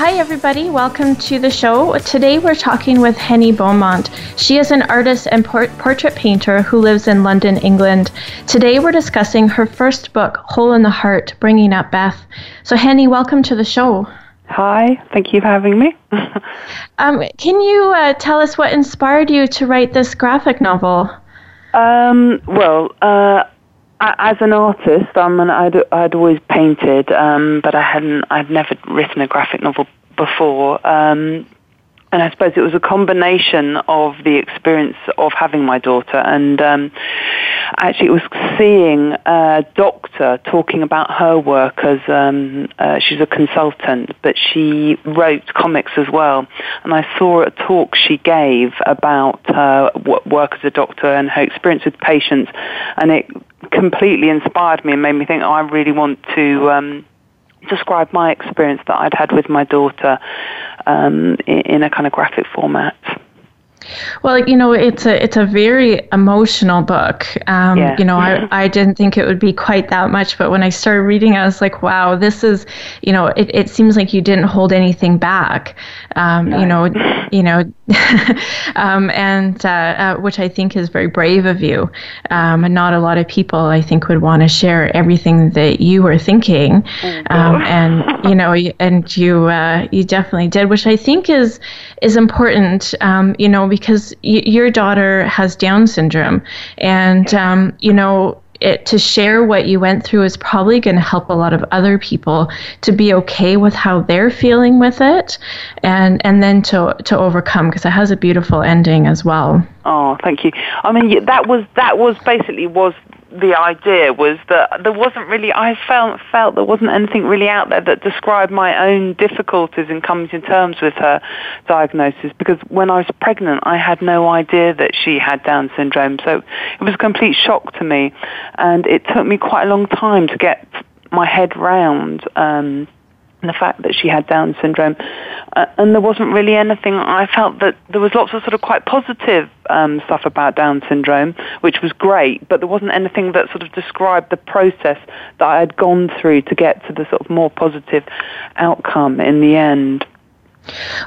Hi, everybody. Welcome to the show. Today we're talking with Henny Beaumont. She is an artist and por- portrait painter who lives in London, England. Today we're discussing her first book, Hole in the Heart Bringing Up Beth. So, Henny, welcome to the show. Hi, thank you for having me. um, can you uh, tell us what inspired you to write this graphic novel? Um, well, uh, as an artist, um, and I'd, I'd always painted, um, but I hadn't, I'd never written a graphic novel before. Um, and I suppose it was a combination of the experience of having my daughter and um, actually it was seeing a doctor talking about her work as um, uh, she's a consultant but she wrote comics as well. And I saw a talk she gave about her work as a doctor and her experience with patients and it completely inspired me and made me think oh, I really want to um, describe my experience that I'd had with my daughter um, in, in a kind of graphic format. Well, you know, it's a it's a very emotional book. Um, yeah. You know, I, I didn't think it would be quite that much, but when I started reading, I was like, wow, this is, you know, it, it seems like you didn't hold anything back. Um, You know, you know, um, and uh, uh, which I think is very brave of you. Um, and not a lot of people, I think, would want to share everything that you were thinking. Oh, um, and you know, and you uh, you definitely did, which I think is is important. Um, you know because y- your daughter has Down syndrome, and um, you know. It, to share what you went through is probably going to help a lot of other people to be okay with how they're feeling with it and and then to to overcome because it has a beautiful ending as well. Oh thank you. I mean that was that was basically was the idea was that there wasn't really, I felt, felt there wasn't anything really out there that described my own difficulties in coming to terms with her diagnosis because when I was pregnant I had no idea that she had Down syndrome. So it was a complete shock to me. And it took me quite a long time to get my head round um, the fact that she had Down syndrome. Uh, and there wasn't really anything, I felt that there was lots of sort of quite positive um, stuff about Down syndrome, which was great, but there wasn't anything that sort of described the process that I had gone through to get to the sort of more positive outcome in the end.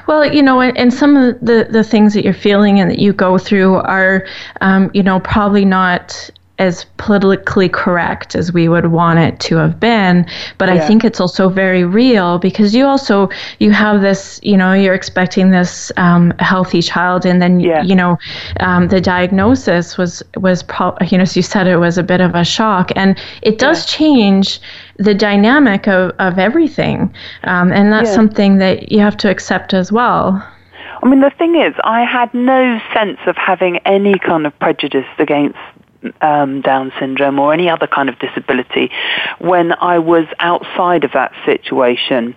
Well, you know, and, some of the, the things that you're feeling and that you go through are, um, you know, probably not as politically correct as we would want it to have been but yeah. i think it's also very real because you also you have this you know you're expecting this um, healthy child and then yeah. you know um, the diagnosis was was pro- you know as you said it was a bit of a shock and it does yeah. change the dynamic of, of everything um, and that's something that you have to accept as well I mean, the thing is, I had no sense of having any kind of prejudice against um, Down syndrome or any other kind of disability when I was outside of that situation.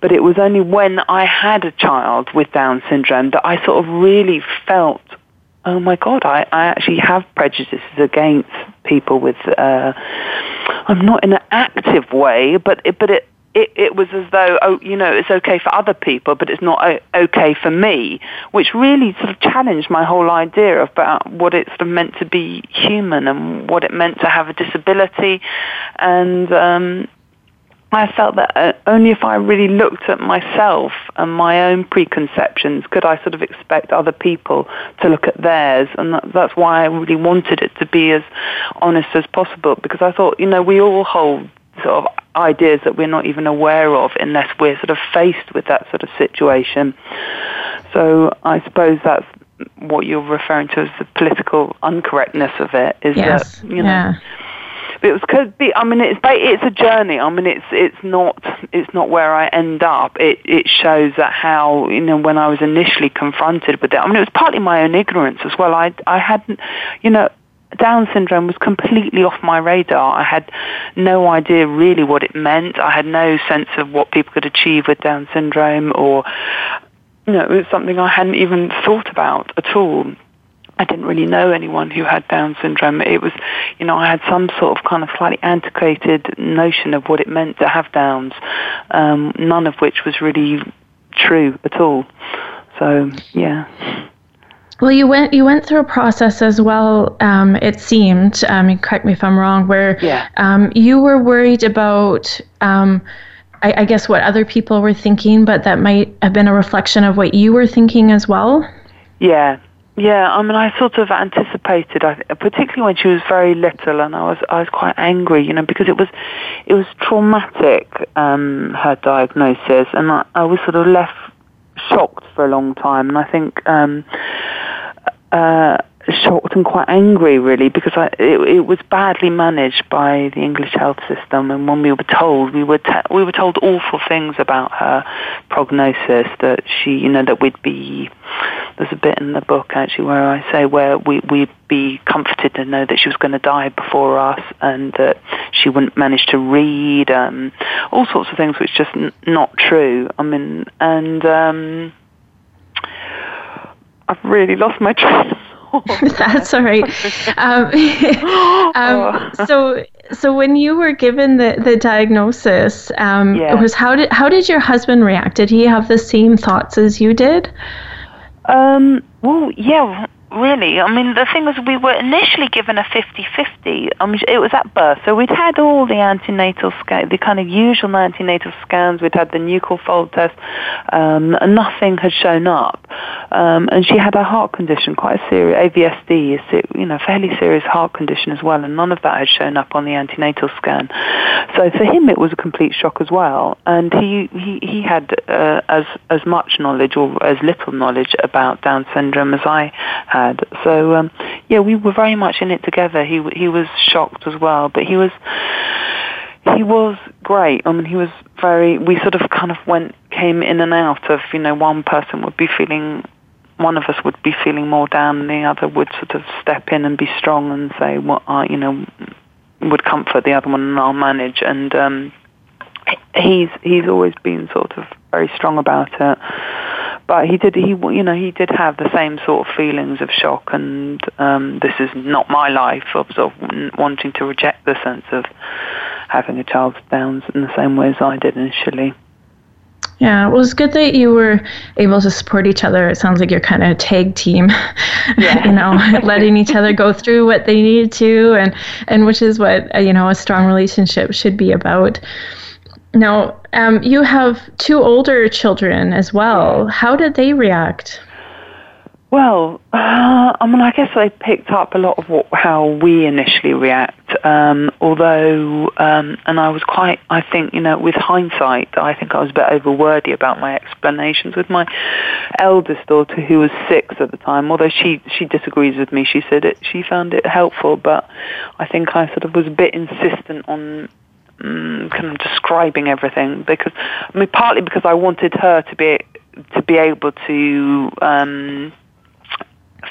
But it was only when I had a child with Down syndrome that I sort of really felt oh my god, I, I actually have prejudices against people with. Uh, I'm not in an active way, but it, but it it, it was as though, oh, you know, it's okay for other people, but it's not okay for me, which really sort of challenged my whole idea about what it sort of meant to be human and what it meant to have a disability. And um, I felt that uh, only if I really looked at myself and my own preconceptions could I sort of expect other people to look at theirs. And that, that's why I really wanted it to be as honest as possible because I thought, you know, we all hold sort of ideas that we're not even aware of unless we're sort of faced with that sort of situation. So I suppose that's what you're referring to as the political uncorrectness of it is yes. that, you know. Yeah it was could be. I mean, it's it's a journey. I mean, it's it's not it's not where I end up. It it shows that how you know when I was initially confronted with it. I mean, it was partly my own ignorance as well. I I hadn't, you know. Down syndrome was completely off my radar. I had no idea really what it meant. I had no sense of what people could achieve with Down syndrome or, you know, it was something I hadn't even thought about at all. I didn't really know anyone who had Down syndrome. It was, you know, I had some sort of kind of slightly antiquated notion of what it meant to have Downs, um, none of which was really true at all. So, yeah. Well, you went you went through a process as well. Um, it seemed. Um, correct me if I'm wrong. Where yeah. um, you were worried about. Um, I, I guess what other people were thinking, but that might have been a reflection of what you were thinking as well. Yeah, yeah, I mean, I sort of anticipated, particularly when she was very little, and I was I was quite angry, you know, because it was it was traumatic um, her diagnosis, and I, I was sort of left shocked for a long time, and I think um, uh, shocked and quite angry really because I, it, it was badly managed by the English health system. And when we were told we were te- we were told awful things about her prognosis that she you know that we'd be there's a bit in the book actually where I say where we we'd be comforted to know that she was going to die before us and that she wouldn't manage to read um all sorts of things which just n- not true. I mean and um I've really lost my train That's all right. Um, um, oh. so, so when you were given the, the diagnosis, um, yeah. was how did how did your husband react? Did he have the same thoughts as you did? Um, well, yeah, really. I mean, the thing was, we were initially given a 50-50. I mean, it was at birth, so we'd had all the antenatal scan, the kind of usual antenatal scans. We'd had the nuchal fold test, um, and nothing had shown up. Um, and she had a heart condition, quite a serious AVSD, is you know, fairly serious heart condition as well, and none of that had shown up on the antenatal scan. So for him, it was a complete shock as well. And he he he had uh, as as much knowledge or as little knowledge about Down syndrome as I had had. So um, yeah, we were very much in it together. He he was shocked as well, but he was he was great. I mean, he was very. We sort of kind of went came in and out of you know one person would be feeling. One of us would be feeling more down, and the other would sort of step in and be strong and say, "What well, you know," would comfort the other one, and I'll manage. And um, he's he's always been sort of very strong about it but he did he you know he did have the same sort of feelings of shock and um, this is not my life of sort of wanting to reject the sense of having a child with Downs in the same way as I did initially. Yeah, well, it's good that you were able to support each other. It sounds like you're kind of a tag team, yeah. you know, letting each other go through what they needed to, and and which is what uh, you know a strong relationship should be about. Now, um, you have two older children as well. How did they react? Well, uh, I mean, I guess they picked up a lot of what, how we initially react. Um, although, um, and I was quite, I think, you know, with hindsight, I think I was a bit overwordy about my explanations with my eldest daughter, who was six at the time. Although she she disagrees with me, she said it, she found it helpful, but I think I sort of was a bit insistent on mm, kind of describing everything because I mean partly because I wanted her to be to be able to um,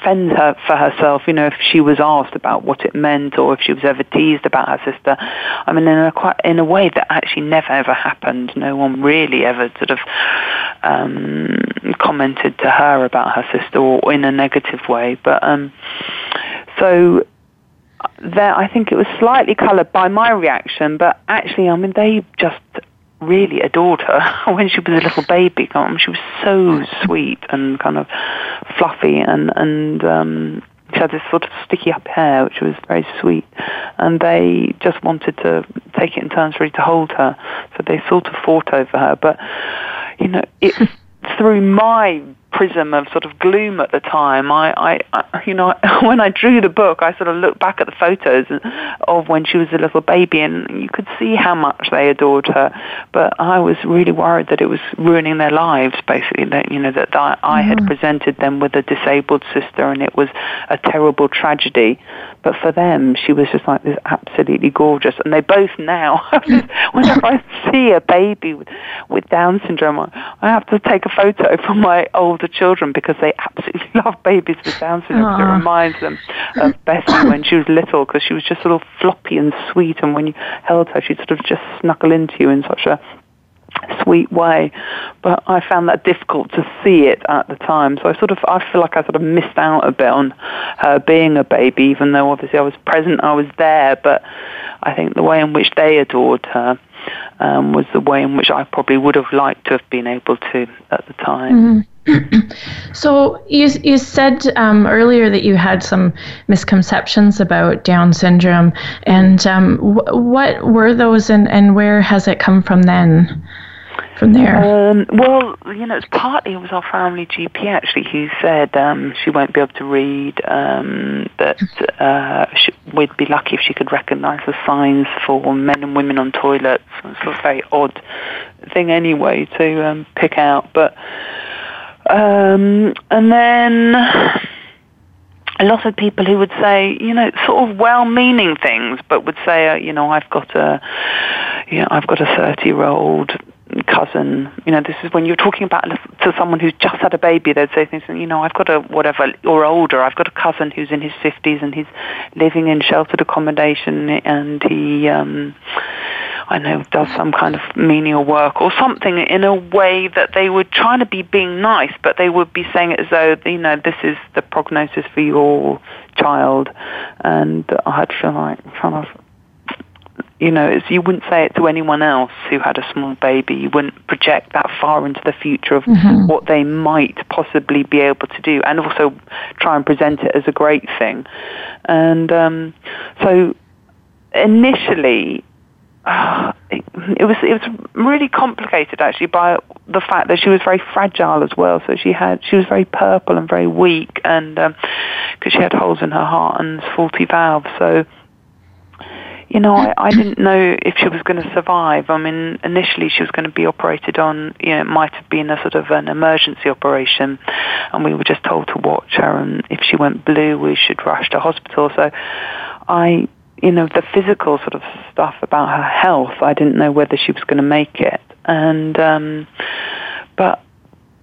fend her for herself, you know, if she was asked about what it meant or if she was ever teased about her sister. I mean, in a quite in a way that actually never ever happened. No one really ever sort of um, commented to her about her sister or in a negative way. But um, so there, I think it was slightly coloured by my reaction, but actually, I mean, they just really adored her when she was a little baby. She was so sweet and kind of fluffy, and and um, she had this sort of sticky up hair, which was very sweet, and they just wanted to take it in turns really to hold her. So they sort of fought over her. But, you know, it, through my prism of sort of gloom at the time. I, I, you know, when I drew the book, I sort of looked back at the photos of when she was a little baby, and you could see how much they adored her. But I was really worried that it was ruining their lives. Basically, that you know that I, I had mm-hmm. presented them with a disabled sister, and it was a terrible tragedy. But for them, she was just like this absolutely gorgeous, and they both now. whenever I see a baby with, with Down syndrome, I have to take a photo from my older children because they absolutely love babies with Down syndrome. It reminds them of Bessie when she was little because she was just sort of floppy and sweet, and when you held her, she'd sort of just snuggle into you in such a sweet way. But I found that difficult to see it at the time. So I sort of, I feel like I sort of missed out a bit on her being a baby, even though obviously I was present, I was there. But I think the way in which they adored her um, was the way in which I probably would have liked to have been able to at the time. Mm-hmm. So you you said um, earlier that you had some misconceptions about Down syndrome, and um, wh- what were those, and, and where has it come from then? from there? Um, well, you know, it's partly it was our family GP actually who said um, she won't be able to read. Um, that uh, we'd be lucky if she could recognise the signs for men and women on toilets. It's a very odd thing anyway to um, pick out, but um, and then a lot of people who would say, you know, sort of well-meaning things, but would say, uh, you know, I've got a, you know, I've got a 30-year-old cousin. You know, this is when you're talking about to someone who's just had a baby. They'd say things, you know, I've got a whatever or older. I've got a cousin who's in his fifties and he's living in sheltered accommodation, and he, um, I know, does some kind of menial work or something in a way that they would try to be being nice, but they would be saying it as though you know this is the prognosis for your child, and I'd feel like kind of you know, you wouldn't say it to anyone else who had a small baby. You wouldn't project that far into the future of mm-hmm. what they might possibly be able to do, and also try and present it as a great thing. And um, so, initially, it, it was it was really complicated actually by the fact that she was very fragile as well. So she had she was very purple and very weak, and because um, she had holes in her heart and faulty valves, so you know, I, I didn't know if she was going to survive. I mean, initially she was going to be operated on, you know, it might have been a sort of an emergency operation, and we were just told to watch her, and if she went blue, we should rush to hospital. So I, you know, the physical sort of stuff about her health, I didn't know whether she was going to make it. And, um, but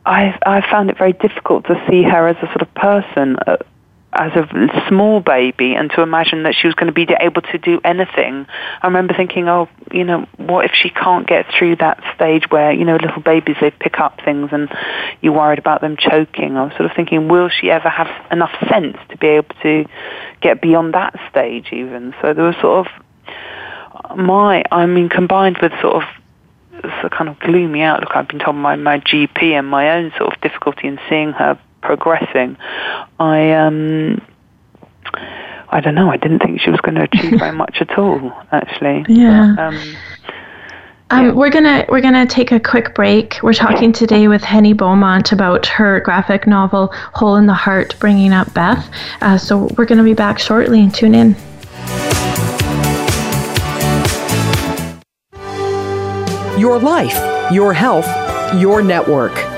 I, I found it very difficult to see her as a sort of person. Uh, as a small baby and to imagine that she was going to be able to do anything. I remember thinking, oh, you know, what if she can't get through that stage where, you know, little babies, they pick up things and you're worried about them choking. I was sort of thinking, will she ever have enough sense to be able to get beyond that stage even? So there was sort of my, I mean, combined with sort of the kind of gloomy outlook I've been told by my GP and my own sort of difficulty in seeing her progressing, I um, I don't know. I didn't think she was going to achieve very much at all. Actually, yeah. But, um, um, we're gonna we're gonna take a quick break. We're talking today with Henny Beaumont about her graphic novel "Hole in the Heart," bringing up Beth. Uh, so we're gonna be back shortly. And tune in. Your life, your health, your network.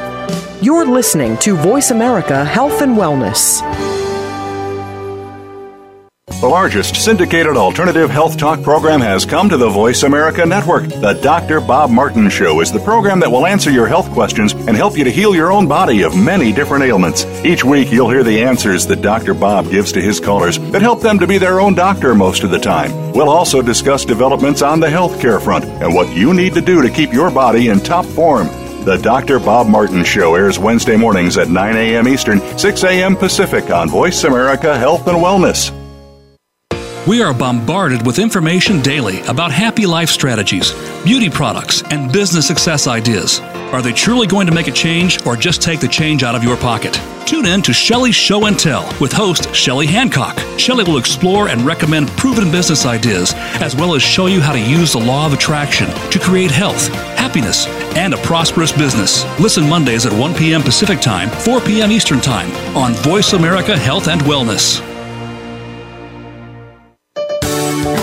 You're listening to Voice America Health and Wellness. The largest syndicated alternative health talk program has come to the Voice America Network. The Dr. Bob Martin Show is the program that will answer your health questions and help you to heal your own body of many different ailments. Each week, you'll hear the answers that Dr. Bob gives to his callers that help them to be their own doctor most of the time. We'll also discuss developments on the healthcare front and what you need to do to keep your body in top form. The Dr. Bob Martin Show airs Wednesday mornings at 9 a.m. Eastern, 6 a.m. Pacific on Voice America Health and Wellness. We are bombarded with information daily about happy life strategies, beauty products, and business success ideas. Are they truly going to make a change or just take the change out of your pocket? Tune in to Shelley's Show and Tell with host Shelley Hancock. Shelley will explore and recommend proven business ideas as well as show you how to use the law of attraction to create health, happiness, and a prosperous business. Listen Mondays at 1 p.m. Pacific Time, 4 p.m. Eastern Time on Voice America Health and Wellness.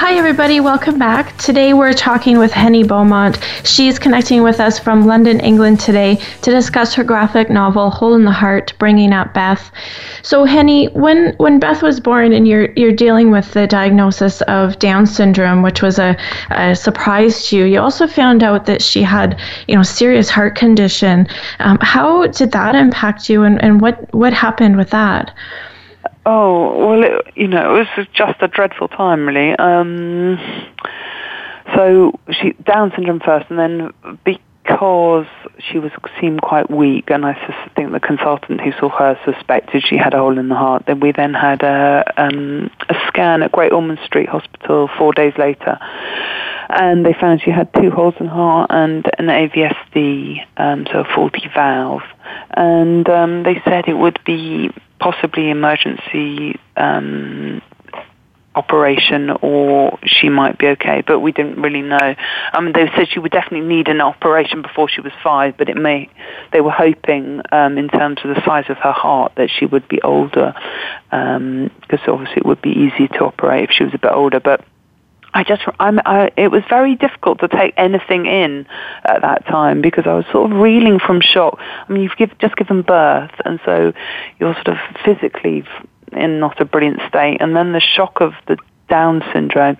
Hi, everybody. Welcome back. Today we're talking with Henny Beaumont. She's connecting with us from London, England today to discuss her graphic novel "Hole in the Heart," bringing up Beth. So, Henny, when when Beth was born, and you're you're dealing with the diagnosis of Down syndrome, which was a, a surprise to you, you also found out that she had you know serious heart condition. Um, how did that impact you, and, and what what happened with that? Oh well, it, you know, it was just a dreadful time, really. Um, so she Down syndrome first, and then because she was seemed quite weak, and I think the consultant who saw her suspected she had a hole in the heart. Then we then had a um, a scan at Great Ormond Street Hospital four days later, and they found she had two holes in her heart and an AVSD, um, so a faulty valve. And um, they said it would be possibly emergency um, operation or she might be okay, but we didn't really know. I mean, they said she would definitely need an operation before she was five, but it may, they were hoping um, in terms of the size of her heart that she would be older, because um, obviously it would be easy to operate if she was a bit older, but I just, I'm, I, it was very difficult to take anything in at that time because I was sort of reeling from shock. I mean, you've give, just given birth, and so you're sort of physically in not a brilliant state, and then the shock of the down syndrome.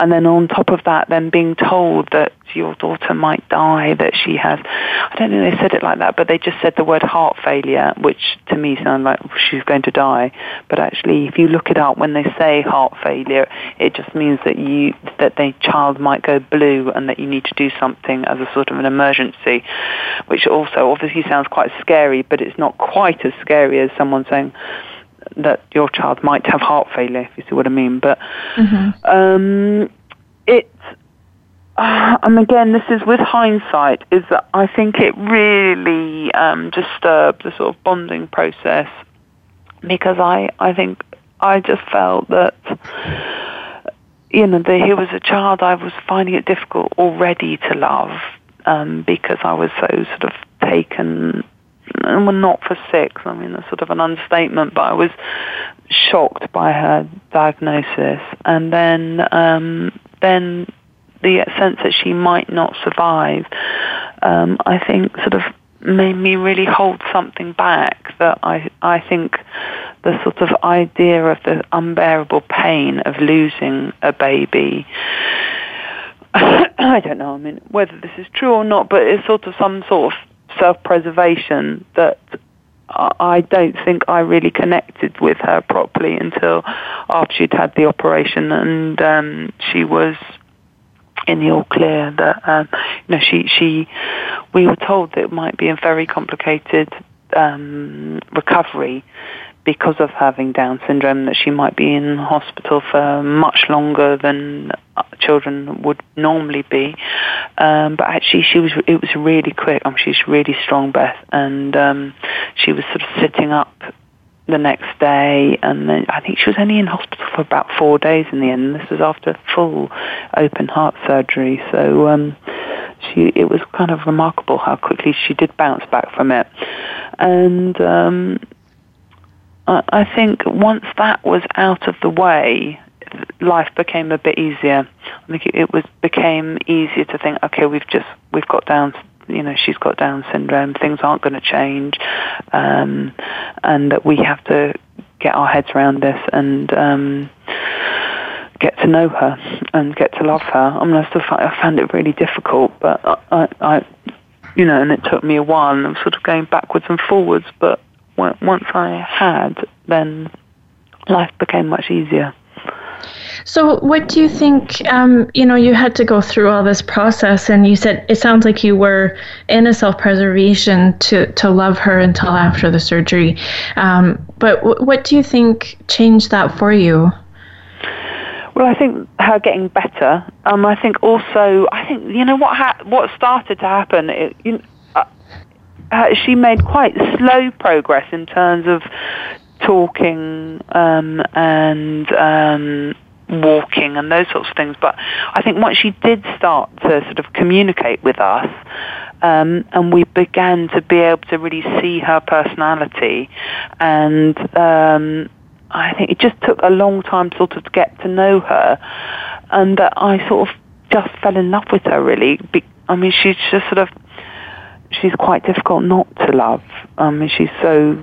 And then on top of that, then being told that your daughter might die, that she has, I don't think they said it like that, but they just said the word heart failure, which to me sounded like she's going to die. But actually, if you look it up, when they say heart failure, it just means that you, that the child might go blue and that you need to do something as a sort of an emergency, which also obviously sounds quite scary, but it's not quite as scary as someone saying, that your child might have heart failure, if you see what I mean. But mm-hmm. um, it, uh, and again, this is with hindsight, is that I think it really um, disturbed the sort of bonding process because I, I think I just felt that you know, the, he was a child I was finding it difficult already to love um, because I was so sort of taken and were not for six. I mean, that's sort of an understatement, but I was shocked by her diagnosis. And then, um, then the sense that she might not survive, um, I think sort of made me really hold something back that I, I think the sort of idea of the unbearable pain of losing a baby I don't know, I mean, whether this is true or not, but it's sort of some sort of self-preservation that I don't think I really connected with her properly until after she'd had the operation and um, she was in the all clear that um, you know she she we were told that it might be a very complicated um, recovery because of having Down syndrome that she might be in hospital for much longer than children would normally be. Um, but actually, she was. It was really quick. Mean, she's really strong, Beth, and um, she was sort of sitting up the next day, and then I think she was only in hospital for about four days in the end. This was after full open heart surgery, so um, she it was kind of remarkable how quickly she did bounce back from it, and um, I think once that was out of the way, life became a bit easier. I think it, was became easier to think, okay, we've just we've got Down, you know, she's got Down syndrome. Things aren't going to change, um, and that we have to get our heads around this and. Um, get to know her and get to love her. I mean, I still find, I found it really difficult, but I, I, you know, and it took me a while, and I'm sort of going backwards and forwards. But once I had, then life became much easier. So, what do you think? Um, you know, you had to go through all this process, and you said it sounds like you were in a self-preservation to to love her until after the surgery. Um, but w- what do you think changed that for you? Well, I think her getting better. Um, I think also, I think you know what ha- what started to happen. It, you, uh, uh, she made quite slow progress in terms of talking um, and um, walking and those sorts of things. But I think once she did start to sort of communicate with us, um, and we began to be able to really see her personality, and um, I think it just took a long time sort of to get to know her, and that I sort of just fell in love with her. Really, I mean, she's just sort of she's quite difficult not to love. I mean, she's so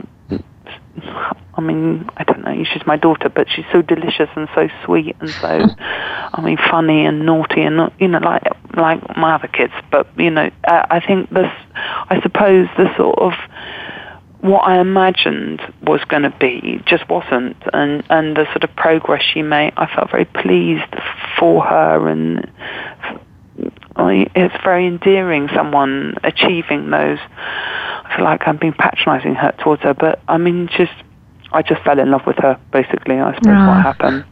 I mean, I don't know, she's my daughter, but she's so delicious and so sweet and so, I mean, funny and naughty and, you know, like, like my other kids. But, you know, uh, I think this, I suppose the sort of, what I imagined was going to be just wasn't, and and the sort of progress she made, I felt very pleased for her, and it's very endearing. Someone achieving those. I feel like I'm being patronising her towards her, but I mean, just I just fell in love with her. Basically, I suppose what happened.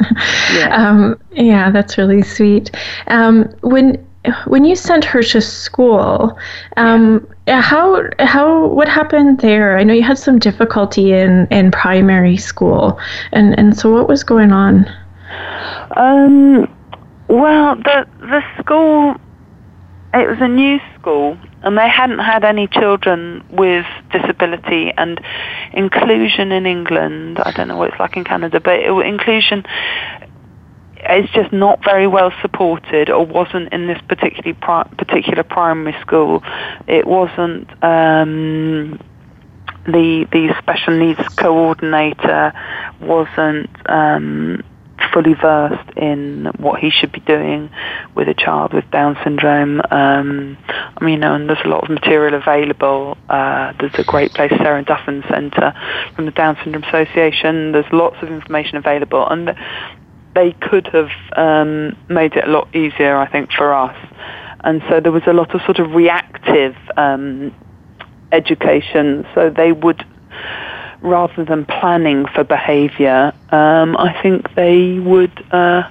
yeah. Um, yeah, that's really sweet. Um, when when you sent her to school, um, yeah. how how what happened there? I know you had some difficulty in, in primary school, and, and so what was going on? Um, well, the the school it was a new school, and they hadn't had any children with disability and inclusion in England. I don't know what it's like in Canada, but it, inclusion is just not very well supported, or wasn't in this particular pri- particular primary school. It wasn't. Um, the the special needs coordinator wasn't um, fully versed in what he should be doing with a child with Down syndrome. Um, I mean, and there's a lot of material available. Uh, there's a great place, Sarah Duffen Centre from the Down Syndrome Association. There's lots of information available, and they could have um, made it a lot easier, I think, for us. And so there was a lot of sort of reactive um, education. So they would rather than planning for behaviour, um, I think they would uh,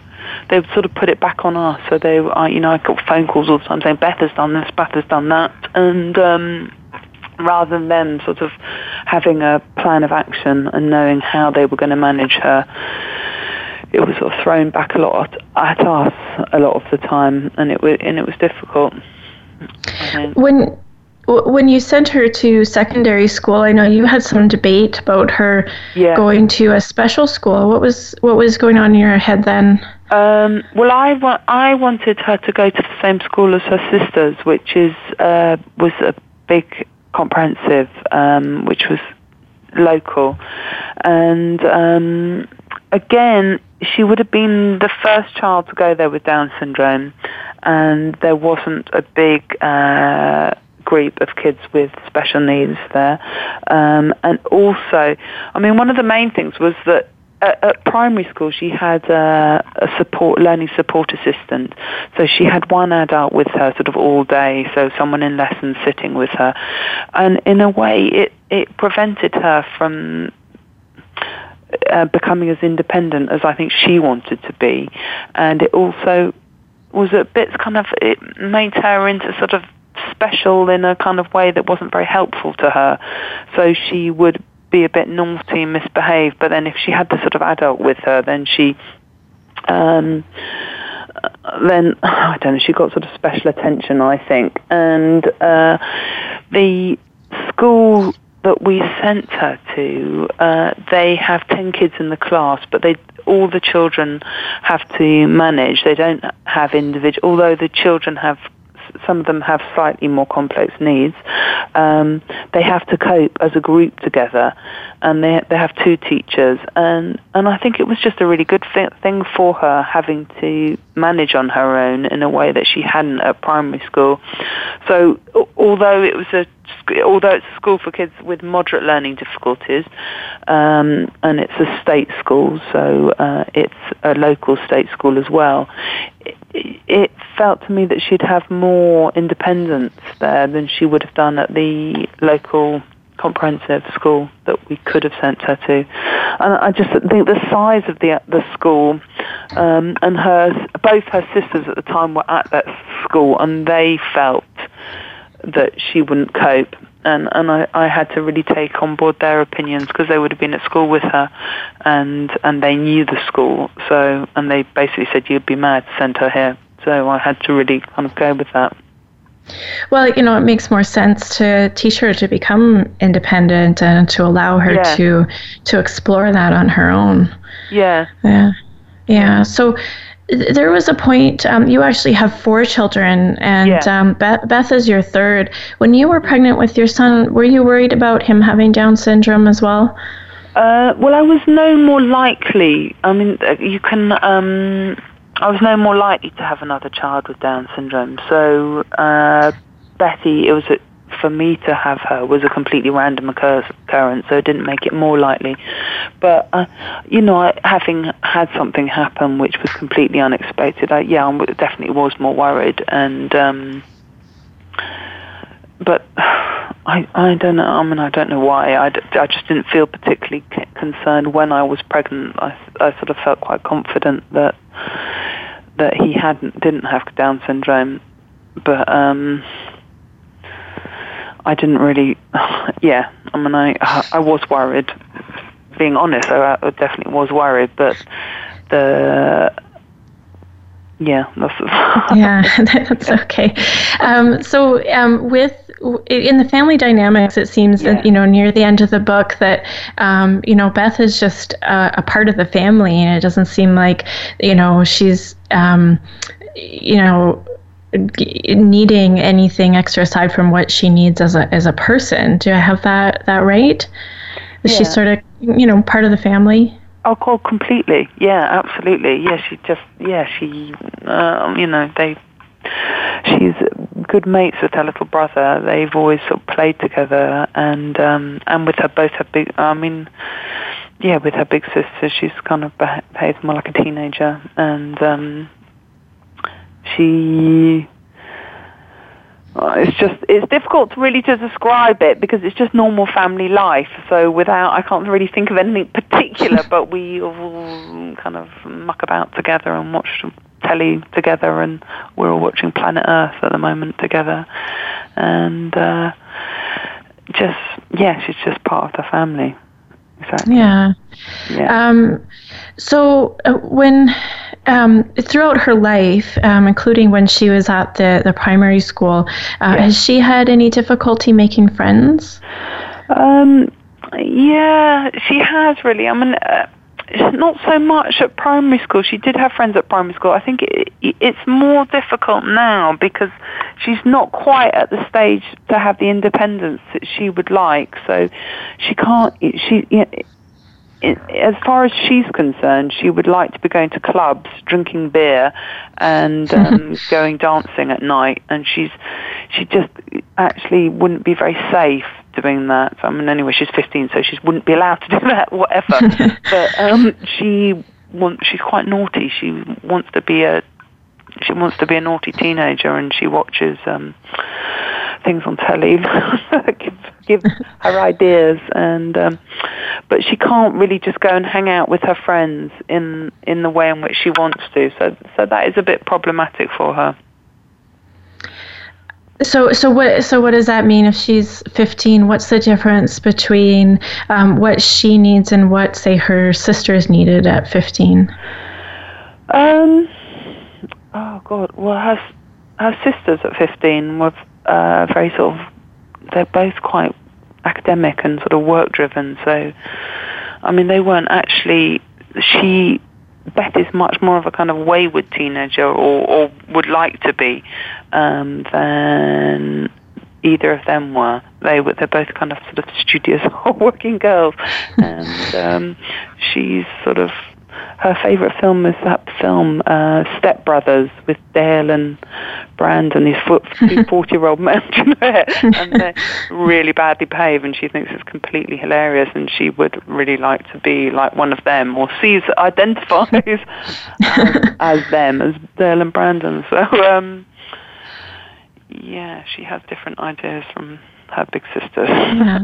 they would sort of put it back on us. So they, I, you know, I got phone calls all the time saying Beth has done this, Beth has done that, and um, rather than them sort of having a plan of action and knowing how they were going to manage her. It was sort of thrown back a lot at us a lot of the time, and it was and it was difficult. When when you sent her to secondary school, I know you had some debate about her yeah. going to a special school. What was what was going on in your head then? Um, well, I, wa- I wanted her to go to the same school as her sisters, which is uh, was a big comprehensive, um, which was local, and um, again, she would have been the first child to go there with Down syndrome, and there wasn't a big. Uh, group of kids with special needs there. Um, and also, I mean, one of the main things was that at, at primary school she had a, a support learning support assistant. So she had one adult with her sort of all day, so someone in lessons sitting with her. And in a way, it, it prevented her from uh, becoming as independent as I think she wanted to be. And it also was a bit kind of, it made her into sort of special in a kind of way that wasn't very helpful to her. So she would be a bit naughty and misbehave, but then if she had the sort of adult with her, then she, um, then I don't know, she got sort of special attention, I think. And uh, the school that we sent her to, uh, they have 10 kids in the class, but they all the children have to manage. They don't have individual, although the children have some of them have slightly more complex needs. Um, they have to cope as a group together, and they they have two teachers, and and I think it was just a really good thing for her having to manage on her own in a way that she hadn't at primary school. So although it was a although it's a school for kids with moderate learning difficulties, um, and it's a state school, so uh, it's a local state school as well. It, it felt to me that she'd have more independence there than she would have done at the local comprehensive school that we could have sent her to. And I just think the size of the the school um, and her both her sisters at the time were at that school, and they felt that she wouldn't cope. And, and I, I had to really take on board their opinions because they would have been at school with her and, and they knew the school. So, and they basically said, you'd be mad to send her here. So I had to really kind of go with that. Well, you know, it makes more sense to teach her to become independent and to allow her yeah. to to explore that on her own. Yeah. Yeah. Yeah. So there was a point um, you actually have four children and yeah. um, beth, beth, is your third. When you were pregnant with your son were you worried about him having down syndrome as well? Uh, well i was no more likely. I mean uh, you can um, i was no more likely to have another child with down syndrome. So uh, betty it was a, for me to have her was a completely random occurrence, so it didn't make it more likely. But uh, you know, I, having had something happen which was completely unexpected, I, yeah, I definitely was more worried. And um, but I I don't know. I mean, I don't know why. I, I just didn't feel particularly c- concerned when I was pregnant. I I sort of felt quite confident that that he hadn't didn't have Down syndrome, but um I didn't really, yeah, I mean, I, I was worried, being honest, I, I definitely was worried, but the, yeah, that's yeah, that's okay. Um, so, um, with in the family dynamics, it seems yeah. that you know near the end of the book that um, you know Beth is just a, a, part of the family, and it doesn't seem like you know she's um, you know needing anything extra aside from what she needs as a as a person. Do I have that that right? Is yeah. she sort of you know part of the family? Oh, call completely. Yeah, absolutely. Yeah, she just yeah she um, you know they she's good mates with her little brother. They've always sort of played together, and um, and with her both her big. I mean, yeah, with her big sister, she's kind of behaves more like a teenager, and um, she it's just it's difficult to really to describe it because it's just normal family life. So without I can't really think of anything particular, but we all kind of muck about together and watch telly together, and we're all watching Planet Earth at the moment together, and uh, just yeah, she's just part of the family. Exactly. Yeah. Yeah. Um, so uh, when um, throughout her life, um, including when she was at the, the primary school, uh, has she had any difficulty making friends? Um, yeah, she has really. I mean, uh, not so much at primary school. She did have friends at primary school. I think it, it's more difficult now because she's not quite at the stage to have the independence that she would like. So she can't. She as far as she's concerned, she would like to be going to clubs, drinking beer, and um, going dancing at night. And she's she just actually wouldn't be very safe doing that. I mean, anyway, she's 15, so she wouldn't be allowed to do that, whatever. but um, she wants she's quite naughty. She wants to be a she wants to be a naughty teenager, and she watches. Um, things on telly, give, her ideas, and um, but she can't really just go and hang out with her friends in in the way in which she wants to. So so that is a bit problematic for her. So, so what? So, what does that mean if she's 15? What's the difference between um, what she needs and what, say, her sisters needed at 15? Um. Oh God. Well, her her sisters at 15 were uh, very sort of, they're both quite academic and sort of work driven. So, I mean, they weren't actually. She Beth is much more of a kind of wayward teenager, or, or would like to be, um, than either of them were. They were they're both kind of sort of studious, working girls, and um, she's sort of her favourite film is that film uh, Step Brothers with Dale and Brennan, these two 40 year old men, and they're really badly behaved, and she thinks it's completely hilarious, and she would really like to be like one of them, or sees, identifies as, as them, as Dale and Brennan. So, um, yeah, she has different ideas from her big sisters. Yeah.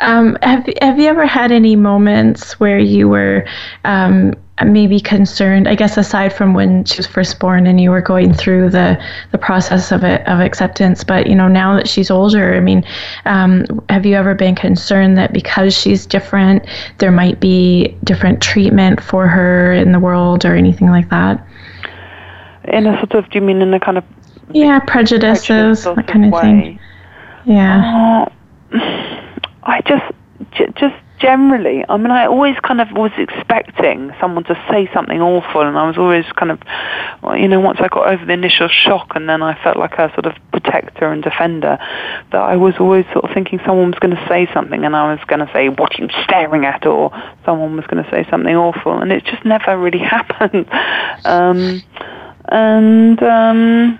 Um, have Have you ever had any moments where you were um, maybe concerned? I guess aside from when she was first born and you were going through the the process of it of acceptance, but you know now that she's older, I mean, um, have you ever been concerned that because she's different, there might be different treatment for her in the world or anything like that? In a sort of, do you mean in a kind of yeah prejudices, that kind of way? thing? Yeah. Uh, I just, j- just generally, I mean, I always kind of was expecting someone to say something awful, and I was always kind of, you know, once I got over the initial shock, and then I felt like a sort of protector and defender, that I was always sort of thinking someone was going to say something, and I was going to say, "What are you staring at?" or someone was going to say something awful, and it just never really happened. Um, and um,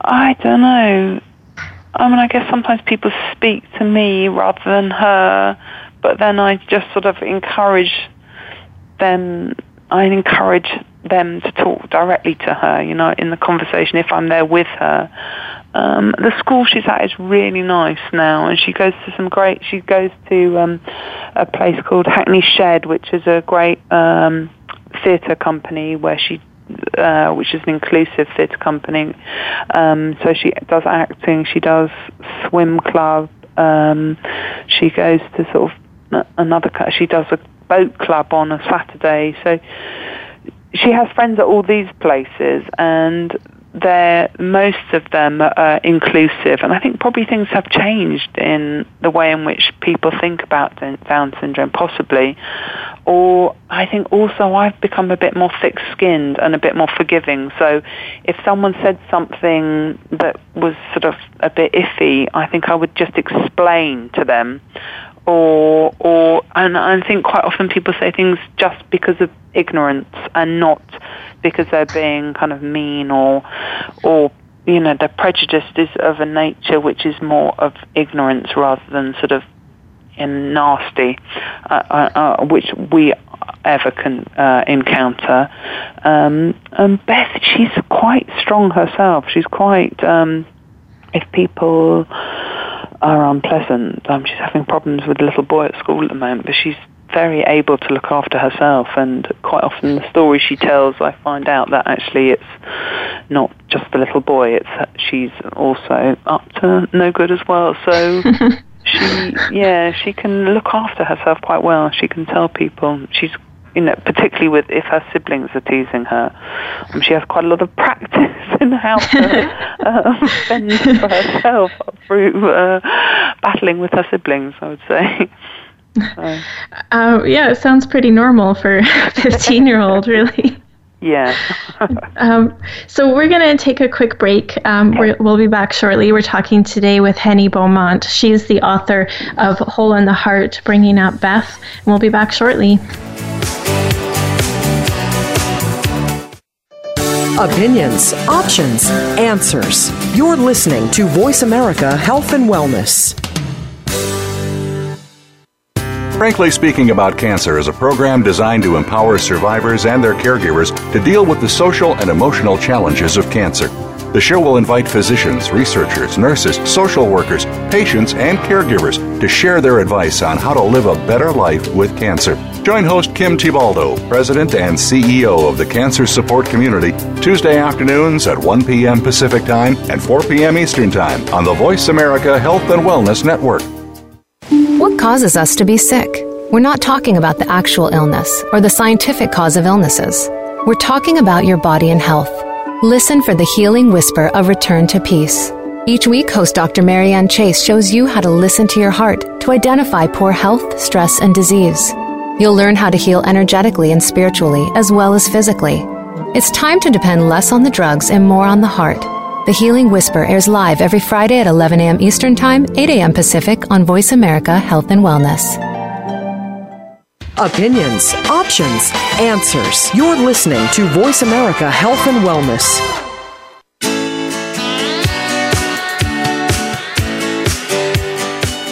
I don't know. I mean, I guess sometimes people speak to me rather than her, but then I just sort of encourage them. I encourage them to talk directly to her, you know, in the conversation if I'm there with her. Um, the school she's at is really nice now, and she goes to some great. She goes to um, a place called Hackney Shed, which is a great um, theatre company where she uh, which is an inclusive theatre company. Um, so she does acting, she does swim club, um, she goes to sort of another, she does a boat club on a Saturday. So she has friends at all these places, and they're most of them are inclusive, and I think probably things have changed in the way in which people think about Down syndrome, possibly. Or I think also I've become a bit more thick-skinned and a bit more forgiving. So if someone said something that was sort of a bit iffy, I think I would just explain to them or or and I think quite often people say things just because of ignorance and not because they're being kind of mean or or you know their prejudice is of a nature which is more of ignorance rather than sort of in nasty, uh, uh, uh, which we ever can uh, encounter. Um, and Beth, she's quite strong herself. She's quite um, if people are unpleasant. Um, she's having problems with a little boy at school at the moment, but she's very able to look after herself. And quite often, the stories she tells, I find out that actually it's not just the little boy; it's she's also up to no good as well. So. she, yeah, she can look after herself quite well. She can tell people she's you know, particularly with if her siblings are teasing her, um, she has quite a lot of practice in how to uh, fend for herself through uh, battling with her siblings. I would say. So. Uh, yeah, it sounds pretty normal for a 15 year old, really. Yeah. um, so we're going to take a quick break. Um, we will be back shortly. We're talking today with Henny Beaumont. She's the author of Hole in the Heart, Bringing Up Beth. And we'll be back shortly. Opinions, options, answers. You're listening to Voice America Health and Wellness. Frankly Speaking About Cancer is a program designed to empower survivors and their caregivers to deal with the social and emotional challenges of cancer. The show will invite physicians, researchers, nurses, social workers, patients, and caregivers to share their advice on how to live a better life with cancer. Join host Kim Thiboldeaux, President and CEO of the Cancer Support Community, Tuesday afternoons at 1 p.m. Pacific Time and 4 p.m. Eastern Time on the Voice America Health and Wellness Network. What causes us to be sick? We're not talking about the actual illness or the scientific cause of illnesses. We're talking about your body and health. Listen for the healing whisper of return to peace. Each week, host Dr. Marianne Chase shows you how to listen to your heart to identify poor health, stress, and disease. You'll learn how to heal energetically and spiritually, as well as physically. It's time to depend less on the drugs and more on the heart. The Healing Whisper airs live every Friday at 11 a.m. Eastern Time, 8 a.m. Pacific on Voice America Health and Wellness. Opinions, options, answers. You're listening to Voice America Health and Wellness.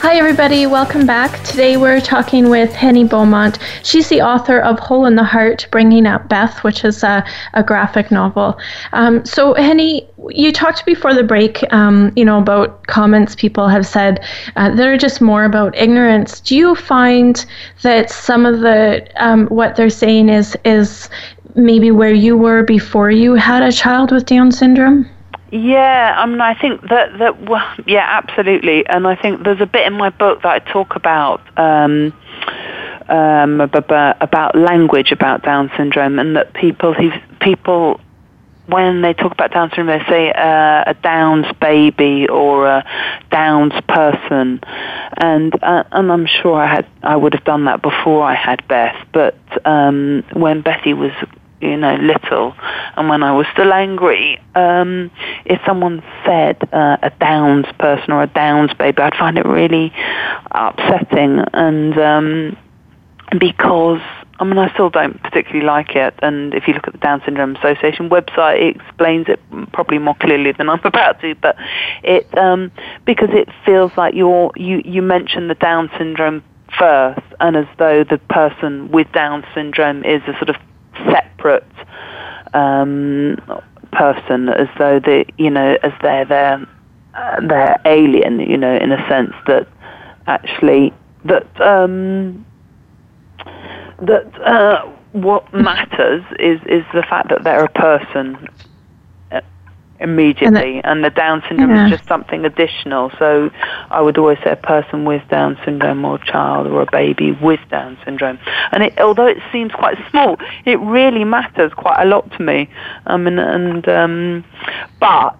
Hi, everybody. Welcome back. Today we're talking with Henny Beaumont. She's the author of Hole in the Heart Bringing Up Beth, which is a, a graphic novel. Um, so, Henny, you talked before the break, um, you know, about comments people have said uh, that are just more about ignorance. Do you find that some of the um, what they're saying is is maybe where you were before you had a child with Down syndrome? Yeah, I mean, I think that that well, yeah, absolutely, and I think there's a bit in my book that I talk about. Um, um, about language about Down syndrome, and that people who people when they talk about Down syndrome, they say uh, a Downs baby or a Downs person, and uh, and I'm sure I had I would have done that before I had Beth, but um, when Betty was you know, little, and when I was still angry, um, if someone said uh, a Downs person or a Downs baby, I'd find it really upsetting, and um, because I mean, I still don't particularly like it. And if you look at the Down Syndrome Association website, it explains it probably more clearly than I'm about to. But it um, because it feels like you're you you mention the Down syndrome first, and as though the person with Down syndrome is a sort of separate um, person, as though they, you know, as they're they're uh, they're alien, you know, in a sense that actually that um, that uh, what matters is is the fact that they're a person immediately, and, and the Down syndrome yeah. is just something additional. So I would always say a person with Down syndrome or a child or a baby with Down syndrome. And it, although it seems quite small, it really matters quite a lot to me. I mean, and um, but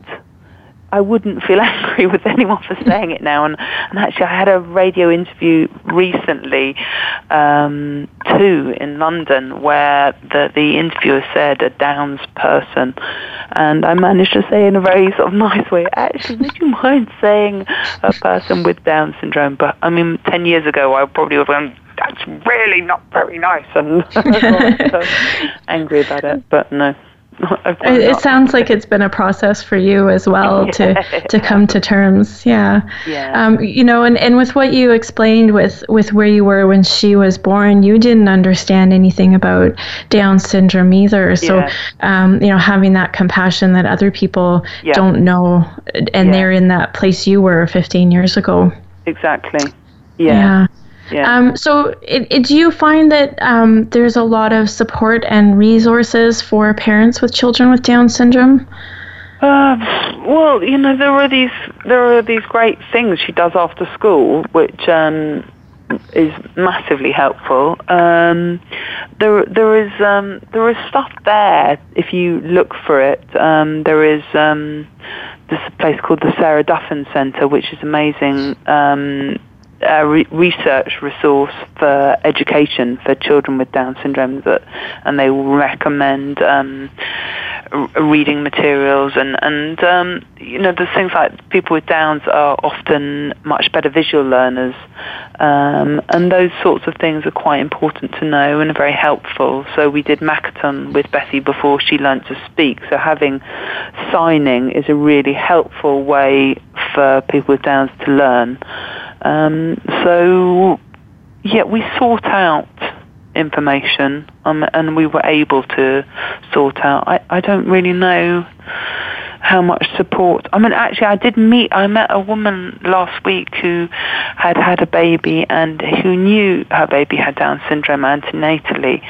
I wouldn't feel angry with anyone for saying it now. And, and actually, I had a radio interview recently, um, too, in London, where the, the interviewer said a Downs person. And I managed to say in a very sort of nice way, actually, would you mind saying a person with Down syndrome? But I mean, 10 years ago, I probably would have gone, that's really not very nice and angry about it. But no. it, it sounds like it's been a process for you as well to to come to terms. Yeah. Yeah. Um, you know, and, and with what you explained with with where you were when she was born, you didn't understand anything about Down syndrome either. So, yeah. um, you know, having that compassion that other people yeah. don't know, and they're in that place you were 15 years ago. Exactly. Yeah. Yeah. Um, so, it, it, do you find that um, there's a lot of support and resources for parents with children with Down syndrome? Uh, well, you know, there are these there are these great things she does after school, which um, is massively helpful. Um, there there is um, there is stuff there if you look for it. Um, there is um, a place called the Sarah Duffen Centre, which is amazing. Um, a re- research resource for education for children with Down syndrome, that, and they will recommend um, r- reading materials and and um, you know there's things like people with Downs are often much better visual learners, um, and those sorts of things are quite important to know and are very helpful. So we did Makaton with Betty before she learnt to speak. So having signing is a really helpful way for people with Downs to learn. Um, so, yeah, we sort out information um, and we were able to sort out. I, I don't really know how much support. I mean, actually, I did meet. I met a woman last week who had had a baby and who knew her baby had Down syndrome antenatally,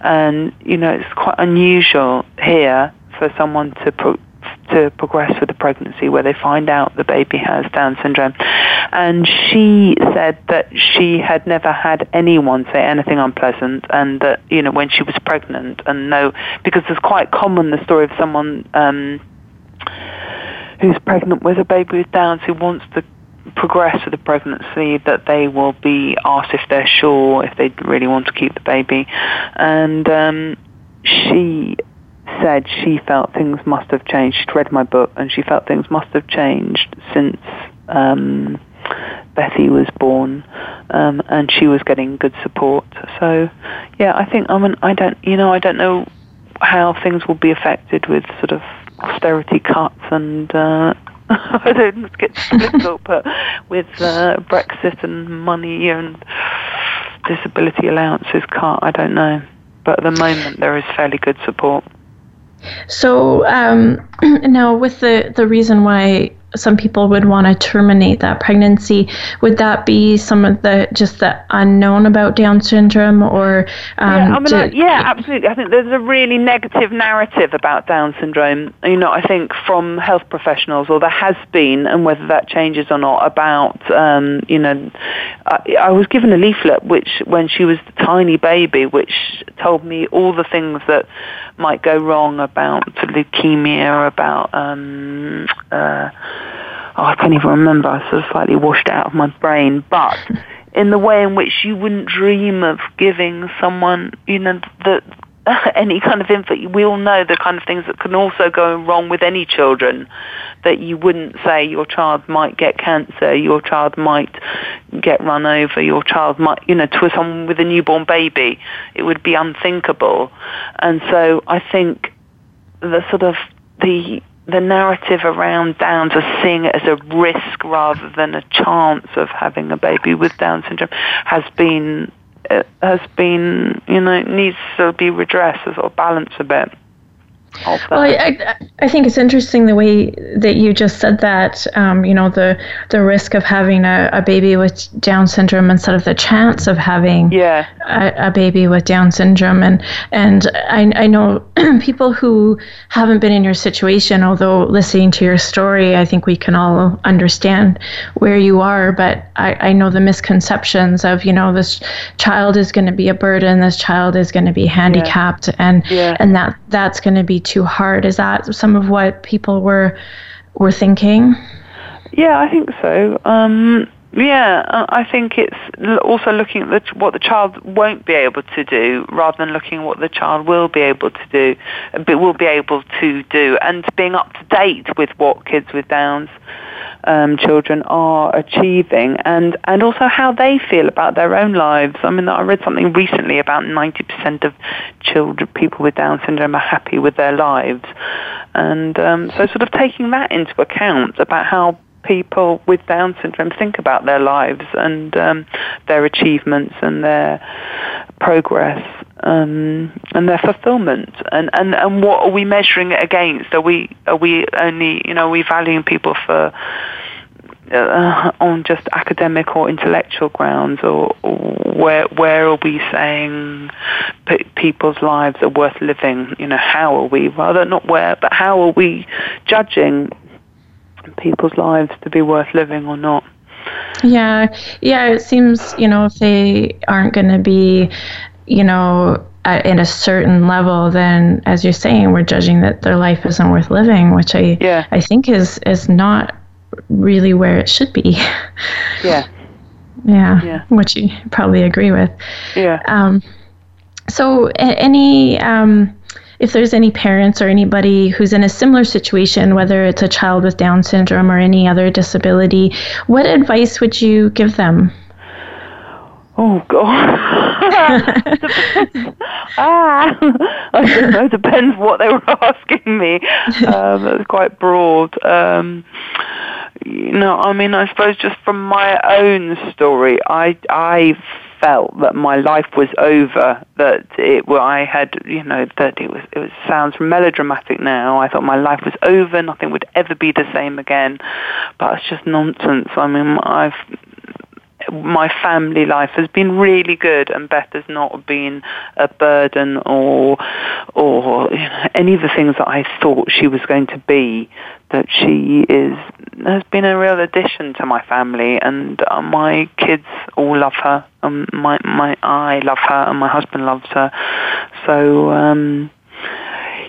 and you know, it's quite unusual here for someone to pro- to progress with the pregnancy where they find out the baby has Down syndrome. And she said that she had never had anyone say anything unpleasant and that, you know, when she was pregnant and no, because it's quite common the story of someone um, who's pregnant with a baby with Downs who wants to progress with the pregnancy that they will be asked if they're sure if they really want to keep the baby and um, she said she felt things must have changed. She'd read my book and she felt things must have changed since um, was born, um, and she was getting good support. So, yeah, I think I mean I don't you know I don't know how things will be affected with sort of austerity cuts and. Uh, I don't get political, but with uh, Brexit and money and disability allowances cut, I don't know. But at the moment, there is fairly good support. So um, now, with the the reason why some people would want to terminate that pregnancy. Would that be some of the just the unknown about Down syndrome, or um, yeah, I mean, do, yeah, absolutely. I think there's a really negative narrative about Down syndrome. You know, I think from health professionals, or there has been, and whether that changes or not, about um, you know, I, I was given a leaflet which, when she was a tiny baby, which told me all the things that might go wrong about leukemia, about um, uh, oh, I can't even remember. I sort of slightly washed out of my brain, but in the way in which you wouldn't dream of giving someone, you know, that any kind of info. We all know the kind of things that can also go wrong with any children. That you wouldn't say your child might get cancer, your child might get run over, your child might, you know, to someone with a newborn baby, it would be unthinkable. And so I think the sort of the the narrative around Downs of seeing it as a risk rather than a chance of having a baby with Down syndrome has been has been you know it needs to be redressed or balance a bit. Well, I, I think it's interesting the way that you just said that. Um, you know, the the risk of having a, a baby with Down syndrome instead of the chance of having yeah. a, a baby with Down syndrome, and and I, I know people who haven't been in your situation. Although listening to your story, I think we can all understand where you are. But I, I know the misconceptions of you know this child is going to be a burden, this child is going to be handicapped, yeah. and yeah. and that that's going to be too hard. Is that some of what people were were thinking? Yeah, I think so. Um, yeah, I think it's also looking at the, what the child won't be able to do rather than looking at what the child will be able to do, will be able to do, and being up to date with what kids with Downs um, children are achieving and, and also how they feel about their own lives. I mean, I read something recently about 90% of children, people with Down syndrome are happy with their lives. And um, so sort of taking that into account about how people with Down syndrome think about their lives and um, their achievements and their progress um, and their fulfillment. And, and, and what are we measuring it against? Are we are we only you know are we valuing people for uh, on just academic or intellectual grounds, or, or where where are we saying p- people's lives are worth living? You know, how are we rather not where, but how are we judging people's lives to be worth living or not? Yeah, yeah. It seems you know if they aren't going to be, you know, at, in a certain level, then as you're saying, we're judging that their life isn't worth living, which I yeah. I think is is not really where it should be. Yeah. yeah. Yeah. Which you probably agree with. Yeah. Um, so any um, if there's any parents or anybody who's in a similar situation, whether it's a child with Down syndrome or any other disability, what advice would you give them? Oh God! ah, I don't know. Depends what they were asking me. Um, was quite broad. Um, you know, I mean, I suppose just from my own story, I I felt that my life was over, that it well, I had, you know, that it was it was sounds melodramatic now. I thought my life was over, nothing would ever be the same again. But it's just nonsense. I mean, I've my family life has been really good, and Beth has not been a burden or or you know, any of the things that I thought she was going to be. That she is has been a real addition to my family, and uh, my kids all love her. Um, my my I love her, and my husband loves her. So. Um,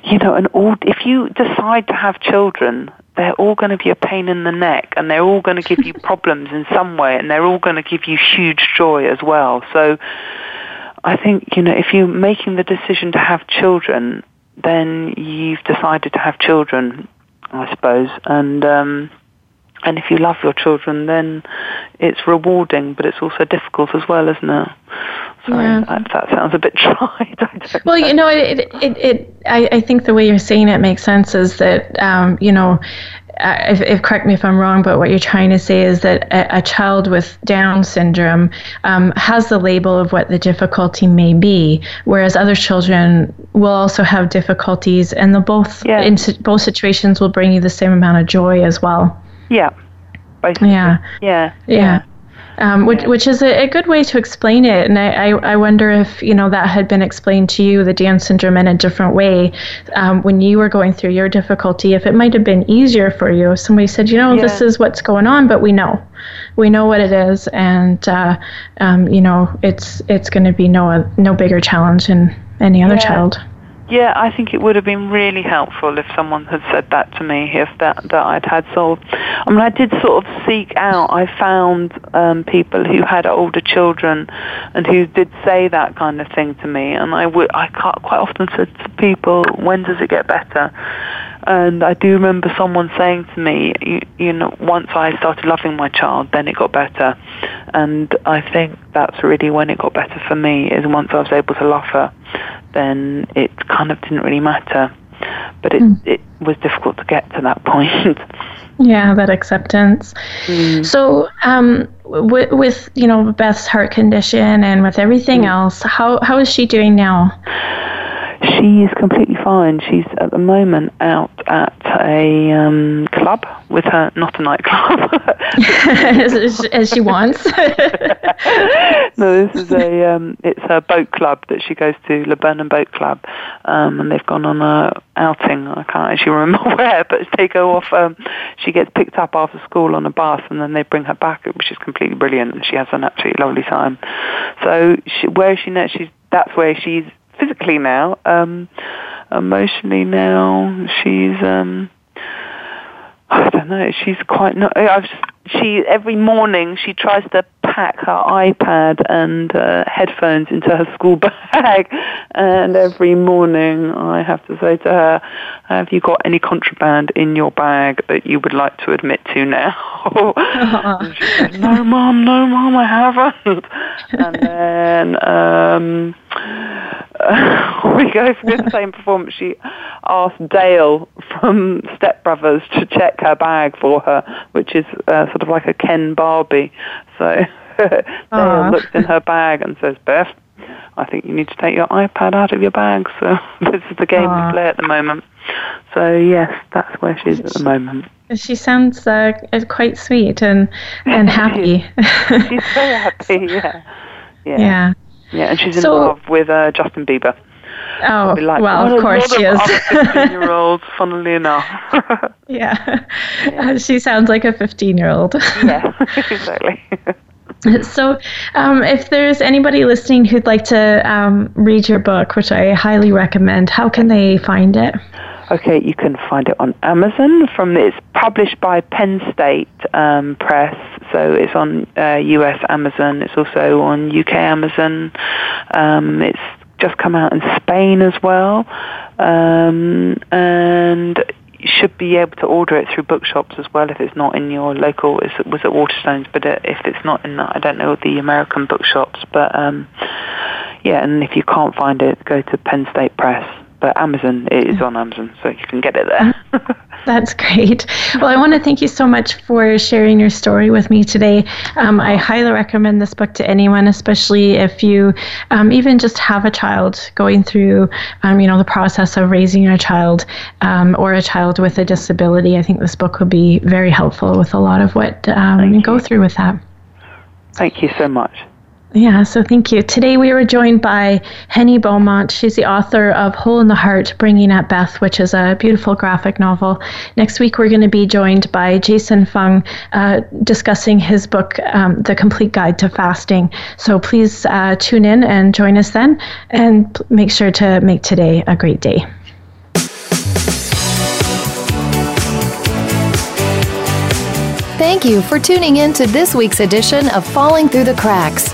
you know, and all, if you decide to have children, they're all going to be a pain in the neck and they're all going to give you problems in some way and they're all going to give you huge joy as well. So I think, you know, if you're making the decision to have children, then you've decided to have children, I suppose. And, um, and if you love your children, then it's rewarding, but it's also difficult as well, isn't it? Sorry, yeah. that, that, sounds a bit dry. well, you know, it, it, it, I, I think the way you're saying it makes sense is that, um, you know, uh, if, if, correct me if I'm wrong, but what you're trying to say is that a, a child with Down syndrome um, has the label of what the difficulty may be, whereas other children will also have difficulties, and the both yeah. in both situations will bring you the same amount of joy as well. Yeah. Basically. Yeah. Yeah. Yeah. Um, which, which is a, a, good way to explain it. And I, I, I, wonder if, you know, that had been explained to you, the Down syndrome, in a different way um, when you were going through your difficulty, if it might have been easier for you. If somebody said, you know, yeah. this is what's going on, but we know. We know what it is. And, uh, um, you know, it's it's going to be no, no bigger challenge than any other yeah. child. Yeah, I think it would have been really helpful if someone had said that to me, if that that I'd had sort. I mean, I did sort of seek out. I found um, people who had older children, and who did say that kind of thing to me, and I would I quite often said to people, "When does it get better?" And I do remember someone saying to me, you, you know, once I started loving my child, then it got better. And I think that's really when it got better for me, is once I was able to love her, then it kind of didn't really matter. But it, mm. it was difficult to get to that point. yeah, that acceptance. Mm. So, um, with, with, you know Beth's heart condition and with everything mm. else, how how is she doing now? She is completely fine. She's at the moment out at a um, club with her, not a nightclub. as, as, she wants. no, this is a, um, it's her boat club that she goes to, Le Burnham Boat Club, um, and they've gone on a outing. I can't actually remember where, but they go off. Um, she gets picked up after school on a bus, and then they bring her back, which is completely brilliant. She has an absolutely lovely time. So, she, where is she now? She's that's where she's physically now. Um, emotionally now, she's um, I don't know. She's quite not. I've, she every morning she tries to pack her iPad and uh, headphones into her school bag, and every morning I have to say to her, "Have you got any contraband in your bag that you would like to admit to now?" she said, "No, mom, no, mom, I haven't." and then um, we go through the same performance. She asked Dale from Step Brothers to check her bag for her, which is uh, sort of like a Ken Barbie. So Dale looks in her bag and says, Beth, I think you need to take your iPad out of your bag. So this is the game Aww. we play at the moment. So yes, that's where she is at the moment. She sounds uh, quite sweet and and happy. she's very happy. Yeah. Yeah. Yeah. Yeah, and she's in so, love with uh, Justin Bieber. Oh, like, well, of course she is. year old, funnily enough. yeah. yeah. she sounds like a 15 year old. yeah, exactly. So, um, if there's anybody listening who'd like to um, read your book, which I highly recommend, how can they find it? Okay, you can find it on Amazon. From it's published by Penn State um, Press, so it's on uh, U.S. Amazon. It's also on U.K. Amazon. Um, it's just come out in Spain as well, um, and should be able to order it through bookshops as well if it's not in your local. It was at Waterstones, but uh, if it's not in, I don't know the American bookshops, but um, yeah. And if you can't find it, go to Penn State Press. But Amazon it is on Amazon, so you can get it there. That's great. Well, I want to thank you so much for sharing your story with me today. Um, I highly recommend this book to anyone, especially if you um, even just have a child going through, um, you know, the process of raising a child um, or a child with a disability. I think this book would be very helpful with a lot of what um, you go through with that. Thank you so much. Yeah, so thank you. Today we were joined by Henny Beaumont. She's the author of Hole in the Heart Bringing Up Beth, which is a beautiful graphic novel. Next week we're going to be joined by Jason Fung uh, discussing his book, um, The Complete Guide to Fasting. So please uh, tune in and join us then, and make sure to make today a great day. Thank you for tuning in to this week's edition of Falling Through the Cracks